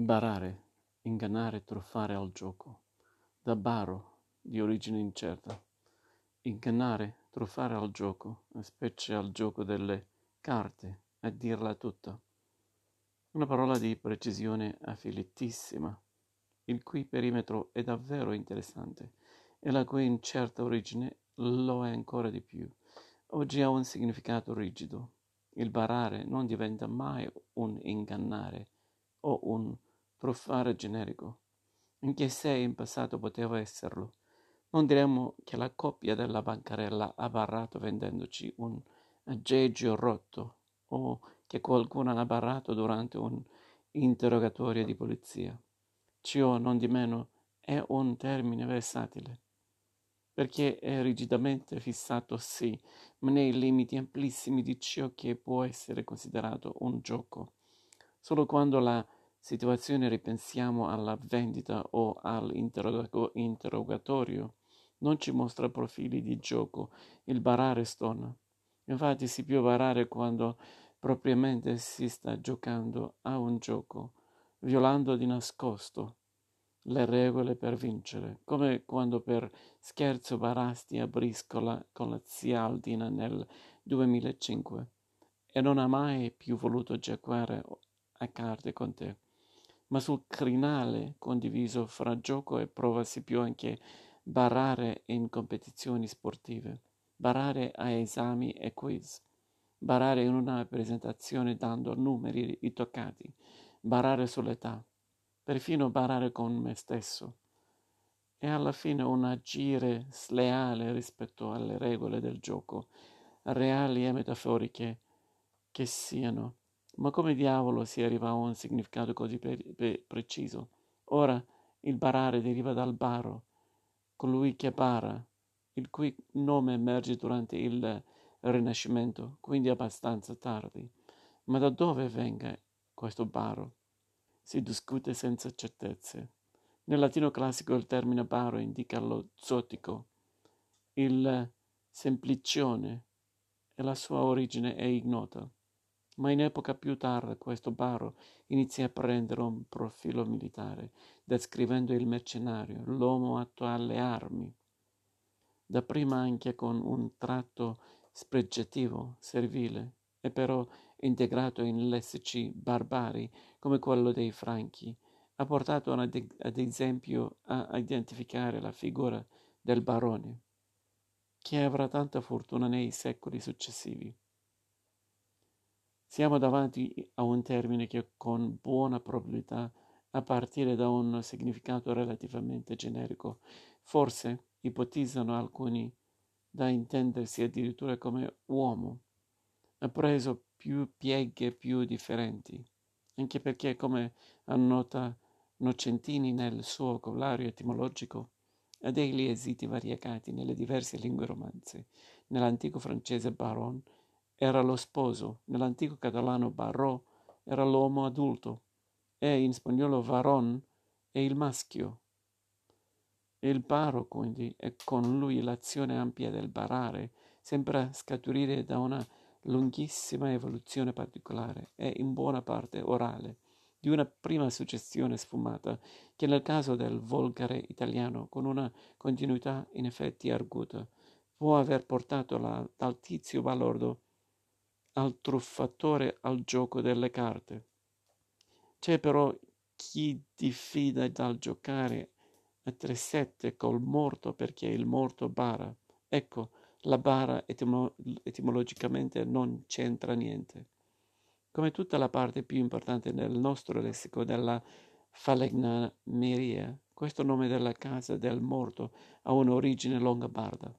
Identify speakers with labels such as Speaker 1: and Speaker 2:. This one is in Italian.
Speaker 1: Barare, ingannare, truffare al gioco. Da baro, di origine incerta. Ingannare, truffare al gioco, specie al gioco delle carte, a dirla tutta. Una parola di precisione affilitissima, il cui perimetro è davvero interessante e la cui incerta origine lo è ancora di più. Oggi ha un significato rigido. Il barare non diventa mai un ingannare o un truffare generico, anche se in passato poteva esserlo. Non diremmo che la coppia della bancarella ha barrato vendendoci un aggeggio rotto o che qualcuno ha barrato durante un interrogatorio di polizia. Ciò non di meno è un termine versatile, perché è rigidamente fissato sì, ma nei limiti amplissimi di ciò che può essere considerato un gioco. Solo quando la situazione ripensiamo alla vendita o all'interrogatorio, non ci mostra profili di gioco, il barare stona. Infatti si può barare quando propriamente si sta giocando a un gioco, violando di nascosto le regole per vincere, come quando per scherzo barasti a briscola con la zia Aldina nel 2005 e non ha mai più voluto giocare a carte con te ma sul crinale condiviso fra gioco e prova si può anche barare in competizioni sportive, barare a esami e quiz, barare in una presentazione dando numeri toccati, barare sull'età, perfino barare con me stesso. E alla fine un agire sleale rispetto alle regole del gioco, reali e metaforiche che siano ma come diavolo si arriva a un significato così pre- pre- preciso? Ora il barare deriva dal baro, colui che bara, il cui nome emerge durante il Rinascimento, quindi abbastanza tardi. Ma da dove venga questo baro? Si discute senza certezze. Nel latino classico il termine baro indica lo zotico, il semplicione, e la sua origine è ignota ma in epoca più tarda questo baro inizia a prendere un profilo militare, descrivendo il mercenario, l'uomo atto alle armi, dapprima anche con un tratto spregiativo, servile, e però integrato in lessici barbari come quello dei franchi, ha portato ad, ad esempio a identificare la figura del barone, che avrà tanta fortuna nei secoli successivi. Siamo davanti a un termine che con buona probabilità, a partire da un significato relativamente generico, forse ipotizzano alcuni da intendersi addirittura come uomo, ha preso più pieghe più differenti, anche perché, come annota Nocentini nel suo vocabolario etimologico, ha degli esiti variegati nelle diverse lingue romanze. Nell'antico francese baron era lo sposo, nell'antico catalano barro era l'uomo adulto e in spagnolo varon è il maschio. Il baro, quindi, e con lui l'azione ampia del barare, sembra scaturire da una lunghissima evoluzione particolare e in buona parte orale, di una prima suggestione sfumata, che nel caso del volgare italiano, con una continuità in effetti arguta, può aver portato la, dal tizio balordo al truffatore al gioco delle carte. C'è però chi diffida dal giocare a tre sette col morto perché il morto bara. Ecco, la bara etimo- etimologicamente non c'entra niente. Come tutta la parte più importante nel nostro lessico della falegnameria, questo nome della casa del morto ha un'origine longobarda.